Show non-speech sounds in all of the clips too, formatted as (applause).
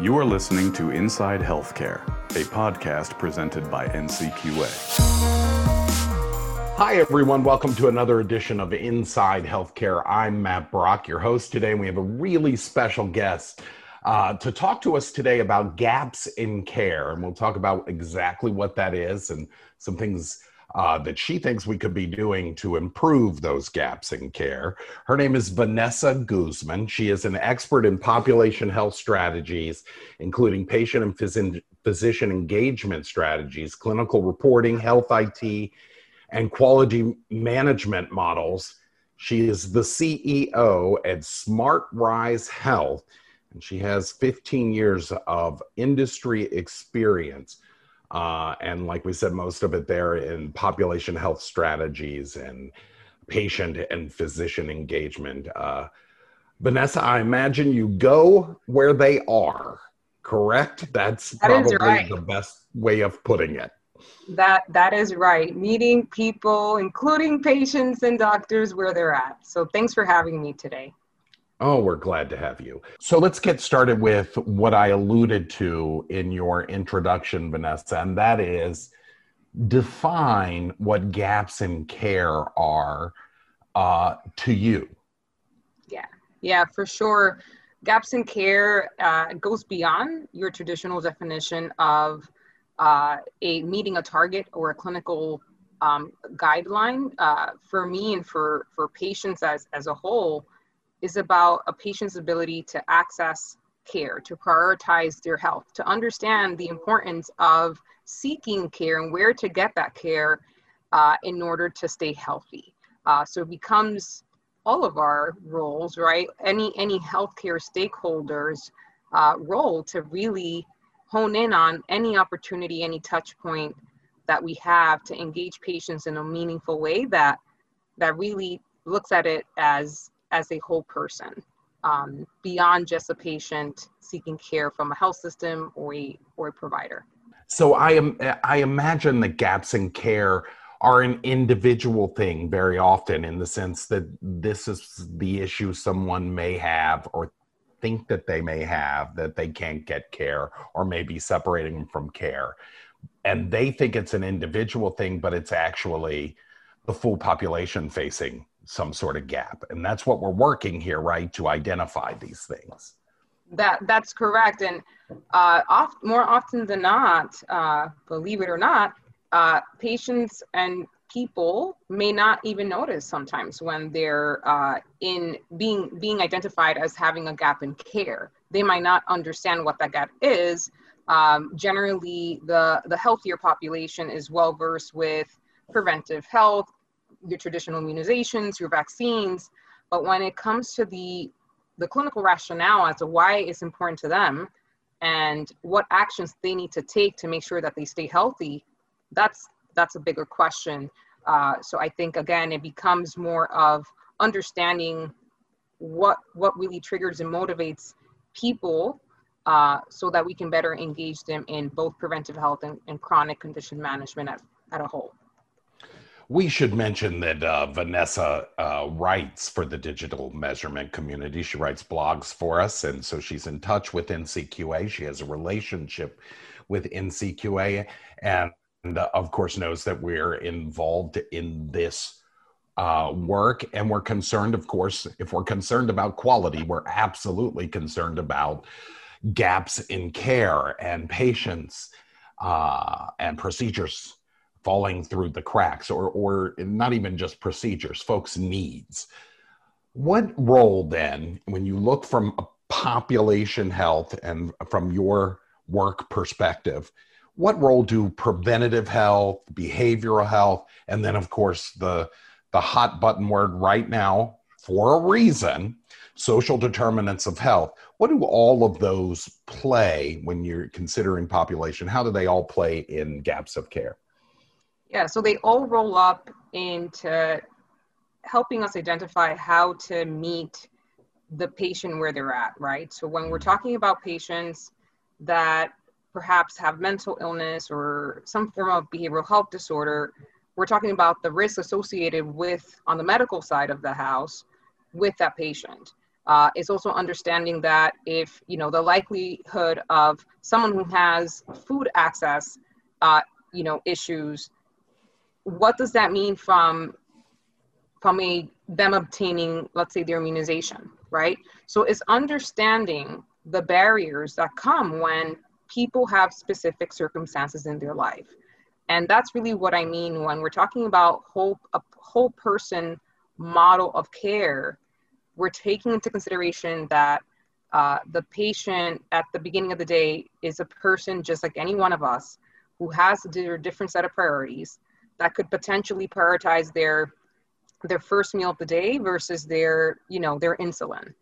You are listening to Inside Healthcare, a podcast presented by NCQA. Hi, everyone. Welcome to another edition of Inside Healthcare. I'm Matt Brock, your host today, and we have a really special guest uh, to talk to us today about gaps in care. And we'll talk about exactly what that is and some things uh, that she thinks we could be doing to improve those gaps in care. Her name is Vanessa Guzman. She is an expert in population health strategies, including patient and phys- physician engagement strategies, clinical reporting, health IT, and quality management models. She is the CEO at SmartRise Health, and she has 15 years of industry experience uh, and like we said, most of it there in population health strategies and patient and physician engagement. Uh, Vanessa, I imagine you go where they are, correct? That's that probably right. the best way of putting it. That that is right. Meeting people, including patients and doctors, where they're at. So thanks for having me today. Oh, we're glad to have you. So let's get started with what I alluded to in your introduction, Vanessa, and that is define what gaps in care are uh, to you. Yeah, yeah, for sure. Gaps in care uh, goes beyond your traditional definition of uh, a meeting a target or a clinical um, guideline. Uh, for me and for for patients as as a whole is about a patient's ability to access care, to prioritize their health, to understand the importance of seeking care and where to get that care uh, in order to stay healthy. Uh, so it becomes all of our roles, right? Any any healthcare stakeholders' uh, role to really hone in on any opportunity, any touch point that we have to engage patients in a meaningful way that that really looks at it as as a whole person um, beyond just a patient seeking care from a health system or a, or a provider. So I am I imagine the gaps in care are an individual thing very often in the sense that this is the issue someone may have or think that they may have that they can't get care or maybe separating them from care. And they think it's an individual thing, but it's actually the full population facing some sort of gap and that's what we're working here right to identify these things. That that's correct and uh, oft, more often than not uh, believe it or not uh, patients and people may not even notice sometimes when they're uh, in being being identified as having a gap in care. They might not understand what that gap is. Um, generally the the healthier population is well versed with preventive health your traditional immunizations, your vaccines. But when it comes to the the clinical rationale as to why it's important to them and what actions they need to take to make sure that they stay healthy, that's that's a bigger question. Uh, so I think again, it becomes more of understanding what what really triggers and motivates people uh, so that we can better engage them in both preventive health and, and chronic condition management at, at a whole. We should mention that uh, Vanessa uh, writes for the digital measurement community. She writes blogs for us, and so she's in touch with NCQA. She has a relationship with NCQA, and, uh, of course knows that we're involved in this uh, work, and we're concerned. Of course, if we're concerned about quality, we're absolutely concerned about gaps in care and patients uh, and procedures falling through the cracks or or not even just procedures folks needs. What role then when you look from a population health and from your work perspective what role do preventative health behavioral health and then of course the the hot button word right now for a reason social determinants of health? What do all of those play when you're considering population? How do they all play in gaps of care yeah, so they all roll up into helping us identify how to meet the patient where they're at, right? So when we're talking about patients that perhaps have mental illness or some form of behavioral health disorder, we're talking about the risk associated with, on the medical side of the house, with that patient. Uh, it's also understanding that if you know the likelihood of someone who has food access, uh, you know, issues, what does that mean from from a them obtaining, let's say, their immunization, right? So it's understanding the barriers that come when people have specific circumstances in their life. And that's really what I mean when we're talking about whole a whole person model of care. We're taking into consideration that uh, the patient at the beginning of the day is a person just like any one of us who has their different set of priorities that could potentially prioritize their their first meal of the day versus their you know their insulin.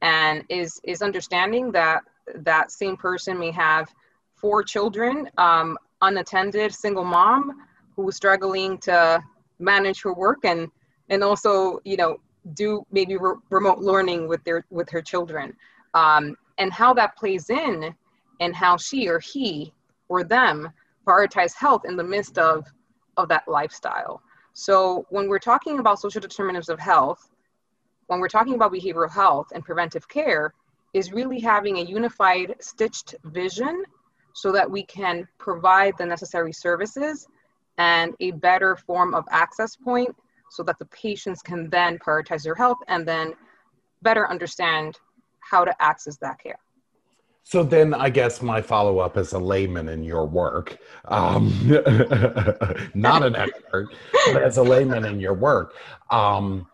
And is is understanding that that same person may have four children um, unattended single mom who's struggling to manage her work and and also you know do maybe re- remote learning with their with her children. Um, and how that plays in and how she or he or them prioritize health in the midst of of that lifestyle so when we're talking about social determinants of health, when we're talking about behavioral health and preventive care, is really having a unified stitched vision so that we can provide the necessary services and a better form of access point so that the patients can then prioritize their health and then better understand how to access that care. So then, I guess my follow up as a layman in your work, um, (laughs) not an expert, but as a layman in your work, um,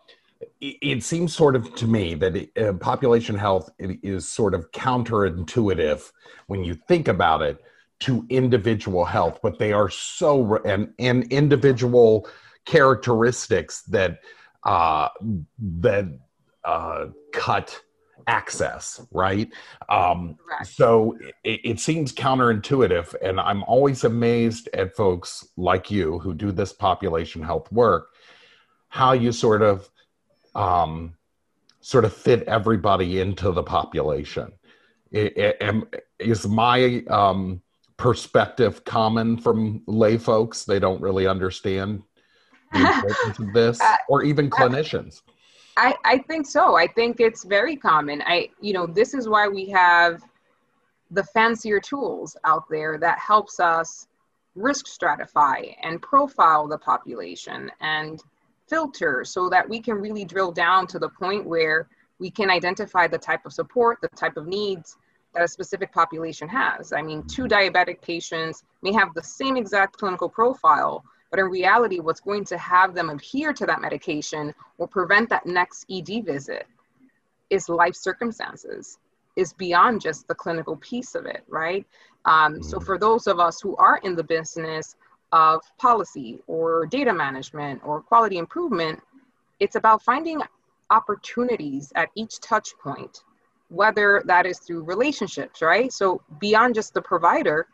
it, it, seems sort of to me that it, uh, population health is sort of counterintuitive when you think about it to individual health, but they are so and and individual characteristics that uh, that uh, cut access, right? Um, so it, it, seems counterintuitive, and I'm always amazed at folks like you who do this population health work, how you sort of um, sort of fit everybody into the population. It, it, is my um, perspective common from lay folks? They don't really understand the (laughs) importance of this, uh, or even clinicians. I, I think so. I think it's very common. I, you know, this is why we have the fancier tools out there that helps us risk stratify and profile the population and filter so that we can really drill down to the point where we can identify the type of support, the type of needs that a specific population has. I mean, two diabetic patients may have the same exact clinical profile, but in reality, what's going to have them adhere to that medication or prevent that next ED visit is life circumstances, is beyond just the clinical piece of it, right? Um, so mm-hmm. for those of us who are in the business of policy or data management or quality improvement, it's about finding opportunities at each touch point, whether that is through relationships, right? So beyond just the provider,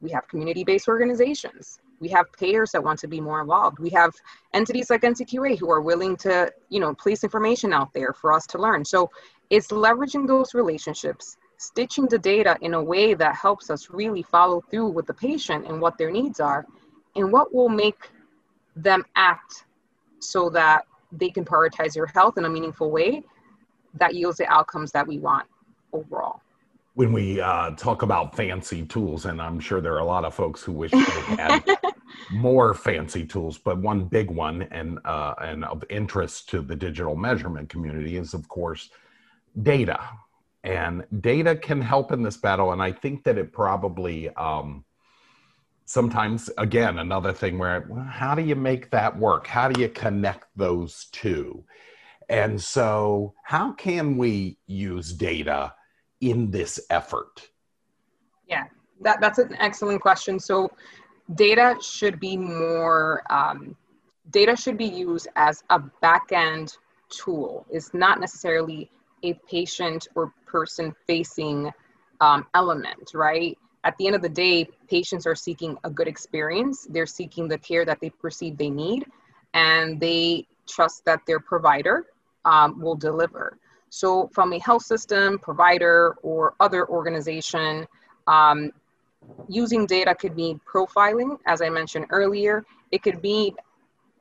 we have community-based organizations we have payers that want to be more involved. We have entities like ncqa who are willing to you know place information out there for us to learn. So it's leveraging those relationships stitching the data in a way that helps us really follow through with the patient and what their needs are and what will make them act so that they can prioritize their health in a meaningful way that yields the outcomes that we want overall. When we uh, talk about fancy tools, and I'm sure there are a lot of folks who wish they had (laughs) more fancy tools, but one big one and uh, and of interest to the digital measurement community is, of course, data. And data can help in this battle, and I think that it probably um, sometimes, again, another thing where well, how do you make that work? How do you connect those two? And so, how can we use data? in this effort? Yeah, that, that's an excellent question. So, data should be more, um, data should be used as a back end tool. It's not necessarily a patient or person facing um, element, right? At the end of the day, patients are seeking a good experience. They're seeking the care that they perceive they need, and they trust that their provider um, will deliver. So, from a health system, provider, or other organization, um, using data could be profiling, as I mentioned earlier. It could be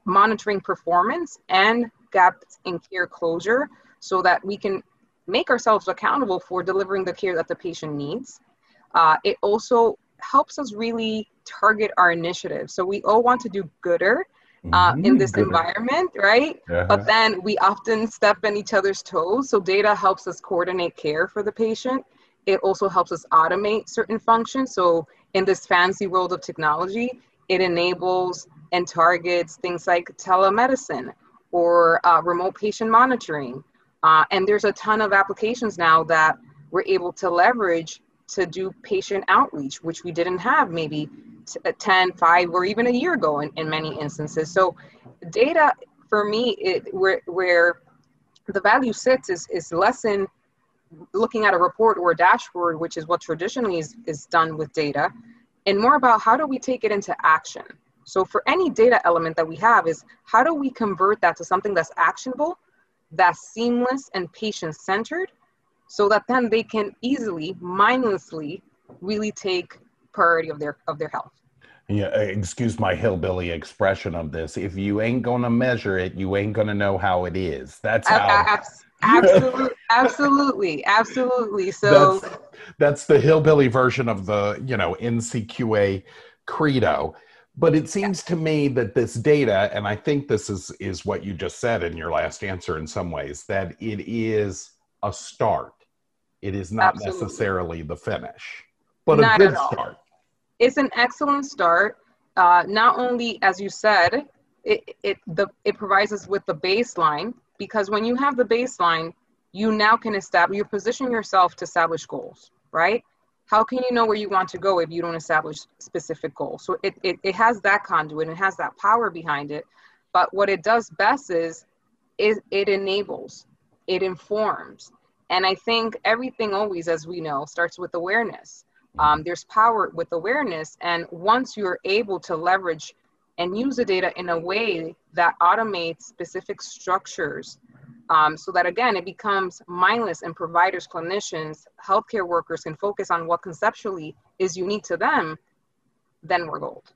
monitoring performance and gaps in care closure so that we can make ourselves accountable for delivering the care that the patient needs. Uh, it also helps us really target our initiatives. So we all want to do gooder uh, mm-hmm. in this gooder. environment, right? Uh-huh. But then we often step on each other's toes. So data helps us coordinate care for the patient. It also helps us automate certain functions. So in this fancy world of technology, it enables and targets things like telemedicine or uh, remote patient monitoring. Uh, and there's a ton of applications now that we're able to leverage to do patient outreach, which we didn't have maybe t- uh, 10, 5, or even a year ago in, in many instances. So data for me, it, where, where the value sits is, is less in looking at a report or a dashboard, which is what traditionally is, is done with data, and more about how do we take it into action. So for any data element that we have is how do we convert that to something that's actionable, that's seamless and patient centered, so that then they can easily, mindlessly, really take priority of their of their health. Yeah, uh, excuse my hillbilly expression of this. If you ain't gonna measure it, you ain't gonna know how it is. That's how. Absolutely, absolutely, absolutely. So that's, that's the hillbilly version of the you know NCQA credo. But it seems to me that this data, and I think this is is what you just said in your last answer in some ways, that it is a start. It is not Absolutely. necessarily the finish, but not a good start. It's an excellent start. Uh, not only, as you said, it it the it provides us with the baseline because when you have the baseline, you now can establish you position yourself to establish goals, right? how can you know where you want to go if you don't establish specific goals? So it, it, it has that conduit and it has that power behind it. But what it does best is it, it enables it informs. And i think everything always as we know starts with awareness. Um, there's power with awareness. And once you're able to leverage and use the data in a way that automates specific structures um, so that again it becomes mindless and providers clinicians healthcare workers can focus on what conceptually is unique to them then we're gold.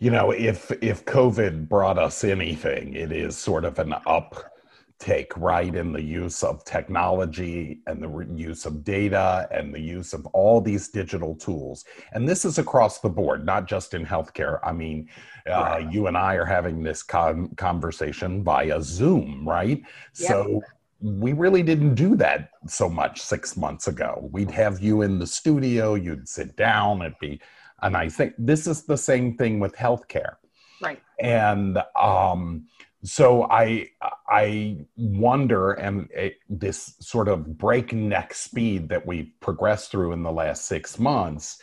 You know if if covid brought us anything it is sort of an up take right in the use of technology and the use of data and the use of all these digital tools. And this is across the board not just in healthcare. I mean uh, you and i are having this con- conversation via zoom right? Yep. so we really didn't do that so much six months ago. We'd have you in the studio you'd sit down it'd be and i think this is the same thing with healthcare. Right. And um so I I wonder, and it, this sort of breakneck speed that we progressed through in the last six months,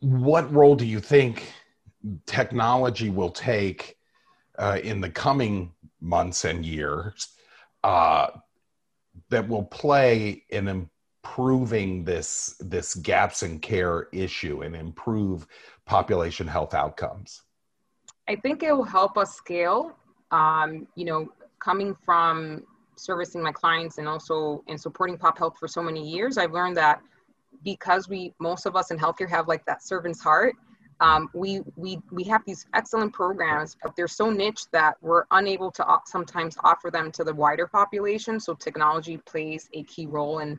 what role do you think technology will take uh, in the coming months and years uh, that will play in improving this this gaps in care issue and improve population health outcomes? I think it will help us scale. Um, you know, coming from servicing my clients and also in supporting pop health for so many years, I've learned that because we most of us in healthcare have like that servant's heart. Um, we we we have these excellent programs, but they're so niche that we're unable to sometimes offer them to the wider population. So technology plays a key role in,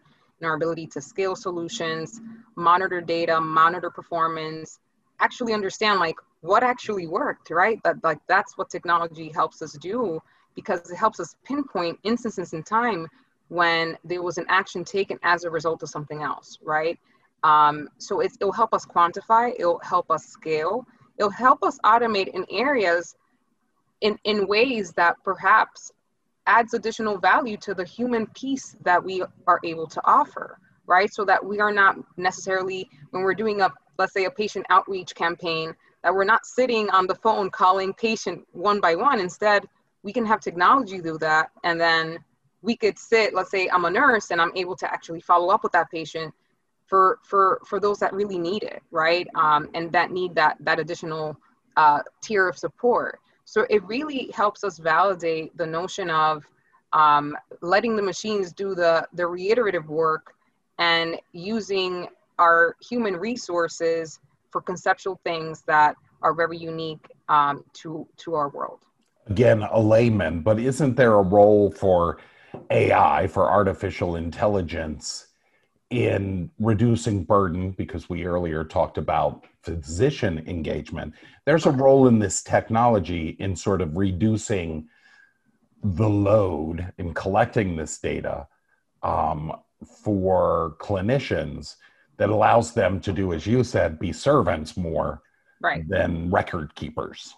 in our ability to scale solutions, monitor data, monitor performance, actually understand like what actually worked, right? That like that's what technology helps us do because it helps us pinpoint instances in time when there was an action taken as a result of something else, right? Um, so it'll help us quantify, it'll help us scale, it'll help us automate in areas in, in ways that perhaps adds additional value to the human piece that we are able to offer, right? So that we are not necessarily, when we're doing a, let's say, a patient outreach campaign, that we're not sitting on the phone calling patient one by one. Instead, we can have technology do that. And then we could sit, let's say I'm a nurse and I'm able to actually follow up with that patient for, for, for those that really need it, right? Um, and that need that, that additional uh, tier of support. So it really helps us validate the notion of um, letting the machines do the, the reiterative work and using our human resources for conceptual things that are very unique um, to to our world. Again, a layman, but isn't there a role for AI, for artificial intelligence, in reducing burden, because we earlier talked about physician engagement, there's a role in this technology in sort of reducing the load in collecting this data um, for clinicians that allows them to do, as you said, be servants more right. than record keepers.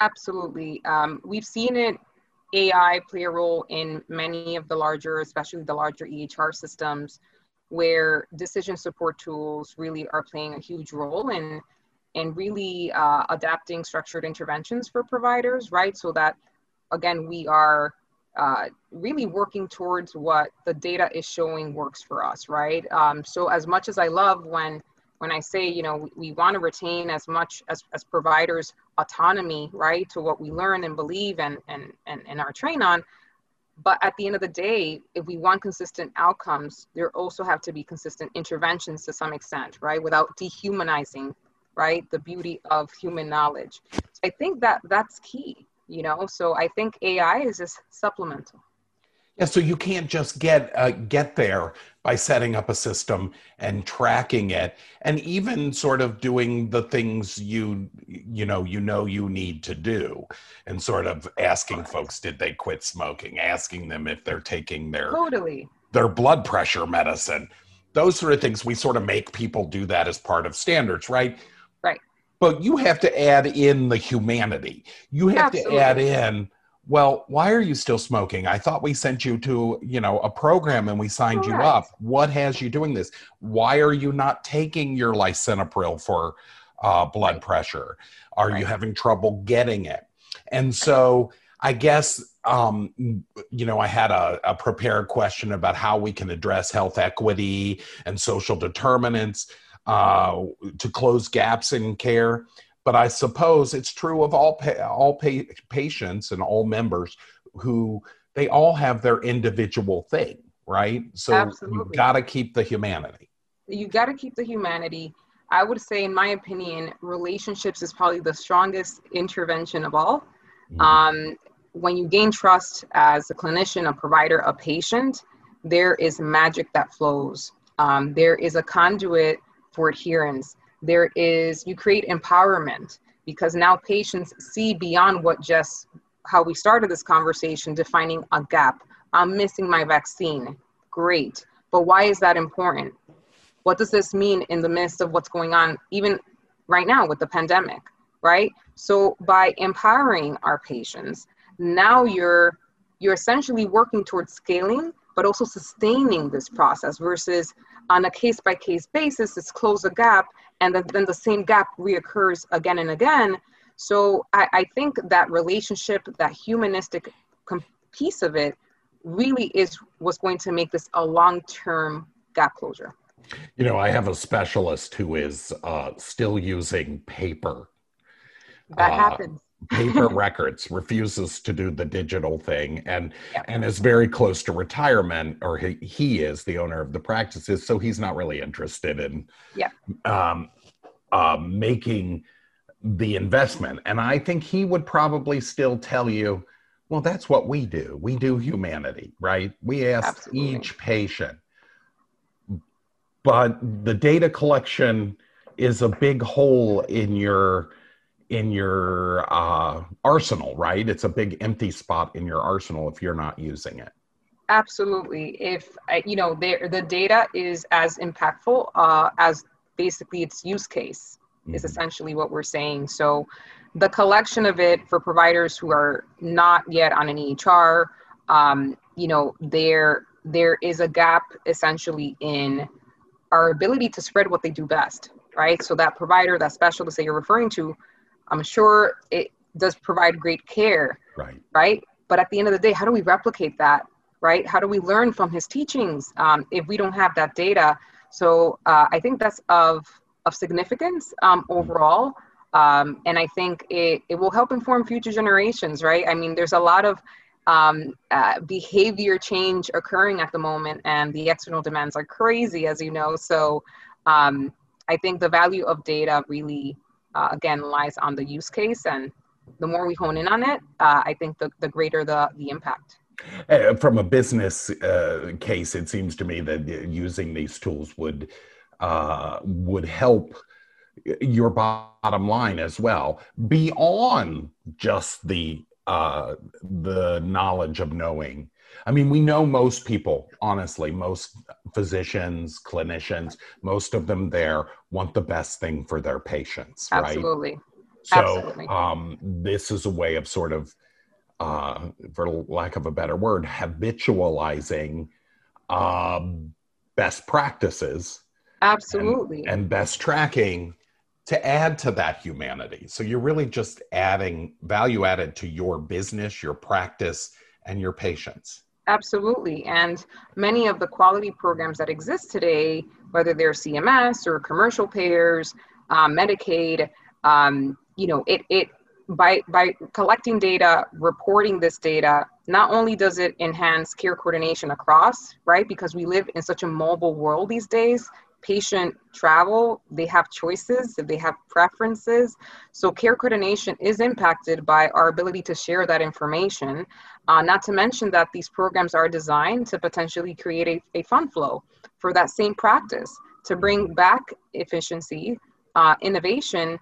Absolutely. Um, we've seen it AI play a role in many of the larger, especially the larger EHR systems, where decision support tools really are playing a huge role in in really uh, adapting structured interventions for providers, right? So that again, we are uh, really working towards what the data is showing works for us, right? Um, so as much as I love when when I say, you know, we, we want to retain as much as, as providers autonomy, right, to what we learn and believe and, and, and, and are trained on. But at the end of the day, if we want consistent outcomes, there also have to be consistent interventions to some extent, right, without dehumanizing, right, the beauty of human knowledge. So I think that that's key, you know. So I think AI is just supplemental. Yeah, so you can't just get uh, get there by setting up a system and tracking it, and even sort of doing the things you you know you know you need to do, and sort of asking folks did they quit smoking, asking them if they're taking their totally their blood pressure medicine, those sort of things. We sort of make people do that as part of standards, right? But you have to add in the humanity. You have Absolutely. to add in well why are you still smoking i thought we sent you to you know a program and we signed Correct. you up what has you doing this why are you not taking your lisinopril for uh, blood right. pressure are right. you having trouble getting it and so i guess um, you know i had a, a prepared question about how we can address health equity and social determinants uh, to close gaps in care but I suppose it's true of all pa- all pa- patients and all members who they all have their individual thing, right? So Absolutely. you've got to keep the humanity. You got to keep the humanity. I would say, in my opinion, relationships is probably the strongest intervention of all. Mm-hmm. Um, when you gain trust as a clinician, a provider, a patient, there is magic that flows. Um, there is a conduit for adherence there is you create empowerment because now patients see beyond what just how we started this conversation defining a gap. I'm missing my vaccine. Great. But why is that important? What does this mean in the midst of what's going on even right now with the pandemic right? So by empowering our patients now you're you're essentially working towards scaling but also sustaining this process versus on a case by case basis it's close a gap and then, then the same gap reoccurs again and again. So I, I think that relationship, that humanistic piece of it, really is what's going to make this a long-term gap closure. You know, I have a specialist who is uh, still using paper. That uh, happens. Paper records refuses to do the digital thing and yeah. and is very close to retirement or he, he is the owner of the practices so he's not really interested in yeah. um, uh, making the investment. And i think he would probably still tell you well that's what we do. We do humanity right? We ask Absolutely. each patient. But the data collection is a big hole in your in your uh, arsenal, right? It's a big empty spot in your arsenal if you're not using it. Absolutely. If you know, the data is as impactful uh, as basically its use case mm-hmm. is essentially what we're saying. So, the collection of it for providers who are not yet on an EHR, um, you know, there there is a gap essentially in our ability to spread what they do best, right? So that provider, that specialist that you're referring to, I'm sure it does provide great care. Right. Right. But at the end of the day, how do we replicate that? Right. How do we learn from his teachings um, if we don't have that data? So uh, I think that's of of significance um, overall. Um, and I think it, it will help inform future generations, right? I mean, there's a lot of um, uh, behavior change occurring at the moment, and the external demands are crazy, as you know. So um, I think the value of data really uh, again lies on the use case. And the more we hone in on it uh, i think the, the greater the, the impact. Uh, from a business uh, case, it seems to me that using these tools would uh, would help your bottom line as well, beyond just the uh, the knowledge of knowing. I mean, we know most people, honestly, most physicians, clinicians, most of them there want the best thing for their patients, right? Absolutely. So, Absolutely. Um, this is a way of sort of, uh, for lack of a better word, habitualizing um, best practices. Absolutely. And, and best tracking to add to that humanity. So you're really just adding value added to your business, your practice, and your patients. Absolutely. And many of the quality programs that exist today, whether they're CMS or commercial payers, um, Medicaid, um, you know, it, it by by collecting data, reporting this data, not only does it enhance care coordination across, right? Because we live in such a mobile world these days, patient travel, they have choices, they have preferences. So care coordination is impacted by our ability to share that information. Uh, not to mention that these programs are designed to potentially create a, a fund flow for that same practice to bring back efficiency, uh, innovation,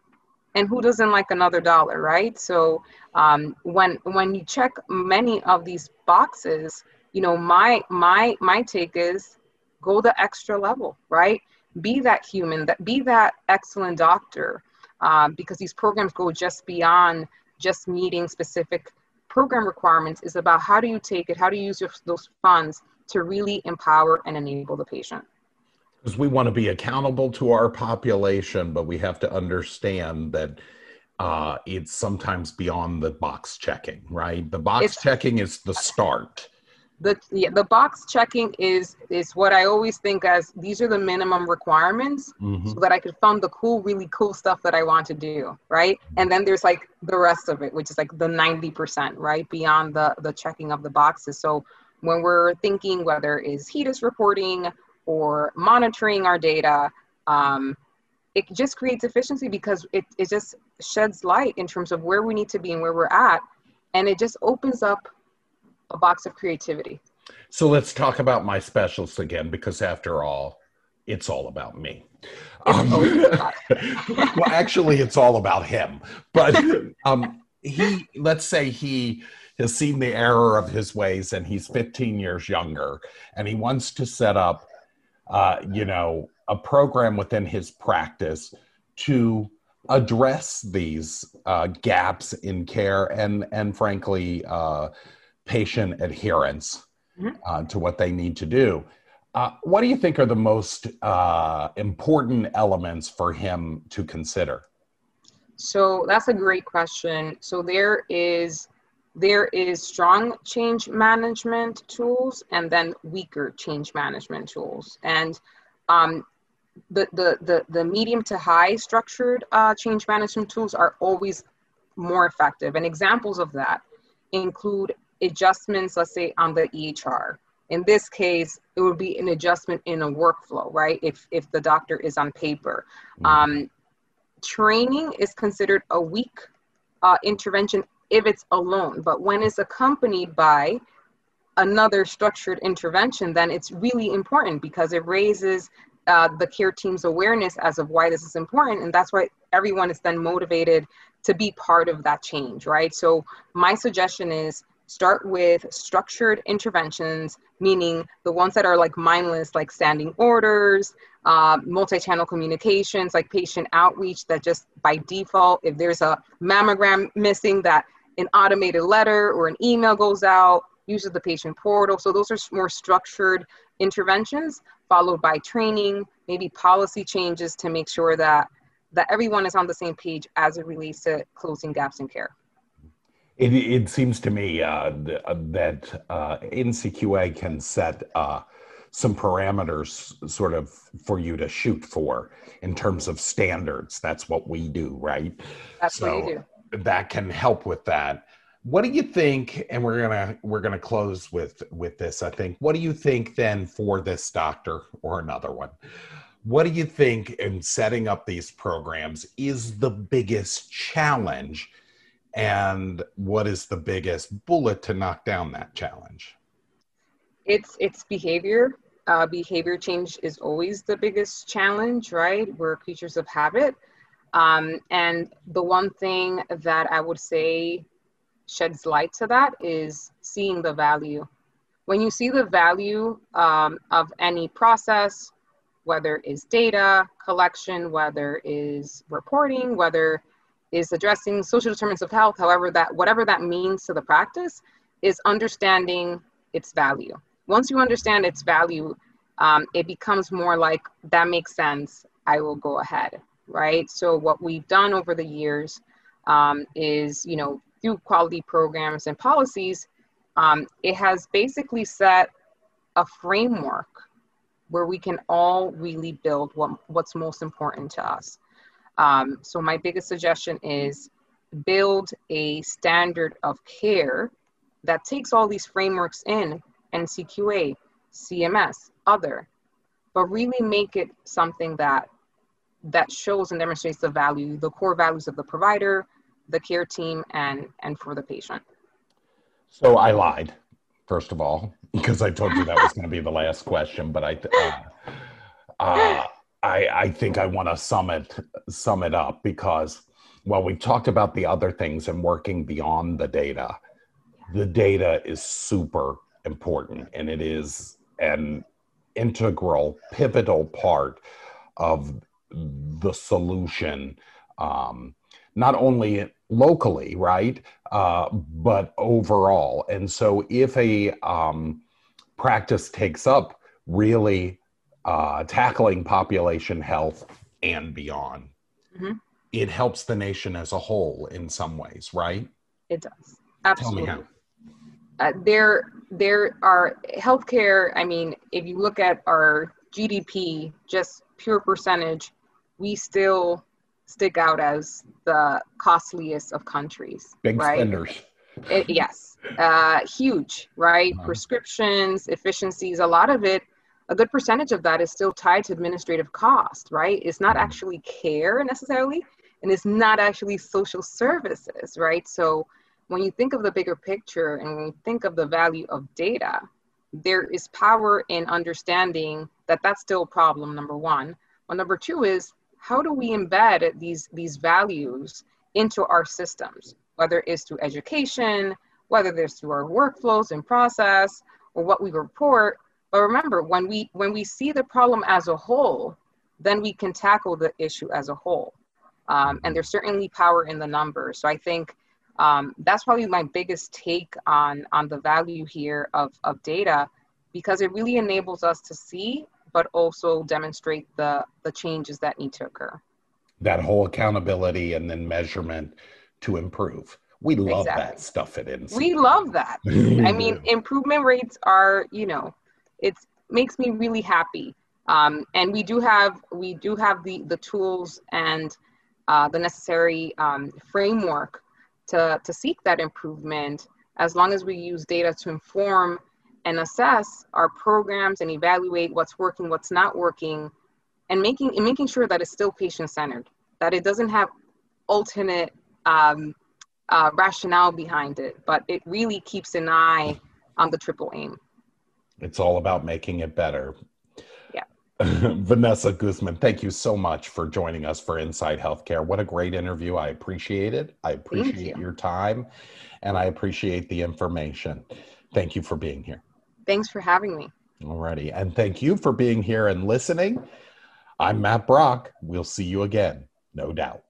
and who doesn't like another dollar, right? So um, when when you check many of these boxes, you know, my my my take is go the extra level, right? Be that human, that be that excellent doctor, um, because these programs go just beyond just meeting specific program requirements. Is about how do you take it, how do you use your, those funds to really empower and enable the patient. Because we want to be accountable to our population, but we have to understand that uh, it's sometimes beyond the box checking, right? The box it's, checking is the start the yeah, the box checking is is what I always think as these are the minimum requirements mm-hmm. so that I could fund the cool, really cool stuff that I want to do, right? And then there's like the rest of it, which is like the 90%, right? Beyond the the checking of the boxes. So when we're thinking whether is HEDIS reporting or monitoring our data, um, it just creates efficiency because it, it just sheds light in terms of where we need to be and where we're at. And it just opens up a box of creativity. So let's talk about my specialist again, because after all, it's all about me. Um, (laughs) well, actually, it's all about him. But um, he, let's say he has seen the error of his ways, and he's 15 years younger, and he wants to set up, uh, you know, a program within his practice to address these uh, gaps in care and, and frankly, uh, patient adherence mm-hmm. uh, to what they need to do. Uh, what do you think are the most uh, important elements for him to consider? So that's a great question. So there is there is strong change management tools and then weaker change management tools. And um, the, the, the, the medium to high structured uh, change management tools are always more effective. And examples of that include adjustments, let's say on the EHR. In this case, it would be an adjustment in a workflow, right? If, if the doctor is on paper. Mm-hmm. Um, training is considered a weak uh, intervention if it's alone, but when it's accompanied by another structured intervention, then it's really important because it raises uh, the care team's awareness as of why this is important. And that's why everyone is then motivated to be part of that change, right? So, my suggestion is start with structured interventions, meaning the ones that are like mindless, like standing orders, uh, multi-channel communications, like patient outreach that just by default, if there's a mammogram missing that an automated letter or an email goes out, uses the patient portal. So those are more structured interventions followed by training, maybe policy changes to make sure that that everyone is on the same page as it relates to closing gaps in care. It, it seems to me uh, uh, that uh, NCQA can set uh, some parameters sort of for you to shoot for in terms of standards. That's what we do, right? That's so what you do. That can help with that. What do you think? And we're gonna we're gonna close with with this. I think. What do you think then for this doctor or another one? What do you think in setting up these programs is the biggest challenge? And what is the biggest bullet to knock down that challenge? It's it's behavior. Uh, behavior change is always the biggest challenge, right? We're creatures of habit. Um, and the one thing that I would say sheds light to that is seeing the value. When you see the value um, of any process, whether is data collection, whether is reporting, whether is addressing social determinants of health, however that whatever that means to the practice, is understanding its value. Once you understand its value, um, it becomes more like that makes sense. I will go ahead, right? So what we've done over the years um, is, you know, through quality programs and policies, um, it has basically set a framework where we can all really build what, what's most important to us. Um, so my biggest suggestion is build a standard of care that takes all these frameworks in NCQA, CMS, other, but really make it something that that shows and demonstrates the value, the core values of the provider, the care team, and and for the patient. So I lied, first of all, because I told you that was going to be the last question. But I, uh, uh, I, I think I want to sum it sum it up because while we talked about the other things and working beyond the data, the data is super important and it is an integral, pivotal part of the solution. Um, not only locally, right? Uh, but overall. And so if a um, practice takes up really uh, tackling population health and beyond, mm-hmm. it helps the nation as a whole in some ways, right? It does. Absolutely. Tell me how. Uh, there, there are healthcare. I mean, if you look at our GDP, just pure percentage, we still stick out as the costliest of countries. Big right? spenders. It, yes, uh, huge, right? Uh-huh. Prescriptions, efficiencies, a lot of it, a good percentage of that is still tied to administrative cost, right? It's not uh-huh. actually care necessarily, and it's not actually social services, right? So when you think of the bigger picture and when you think of the value of data, there is power in understanding that that's still a problem, number one. Well, number two is how do we embed these, these values into our systems, whether it's through education, whether it's through our workflows and process, or what we report. But remember, when we when we see the problem as a whole, then we can tackle the issue as a whole. Um, and there's certainly power in the numbers. So I think um, that's probably my biggest take on on the value here of of data, because it really enables us to see but also demonstrate the, the changes that need to occur. That whole accountability and then measurement to improve. We love exactly. that stuff at NCQA. We love that. (laughs) I mean, improvement rates are, you know, it makes me really happy. Um, and we do have we do have the the tools and uh, the necessary um, framework to to seek that improvement as long as we use data to inform and assess our programs and evaluate what's working, what's not working, and making and making sure that it's still patient centered, that it doesn't have alternate um, uh, rationale behind it, but it really keeps an eye on the triple aim. It's all about making it better. Yeah. (laughs) Vanessa Guzman, thank you so much for joining us for Inside Healthcare. What a great interview. I appreciate it. I appreciate you. your time and I appreciate the information. Thank you for being here. Thanks for having me. Alrighty. And thank you for being here and listening. I'm Matt Brock. We'll see you again, no doubt.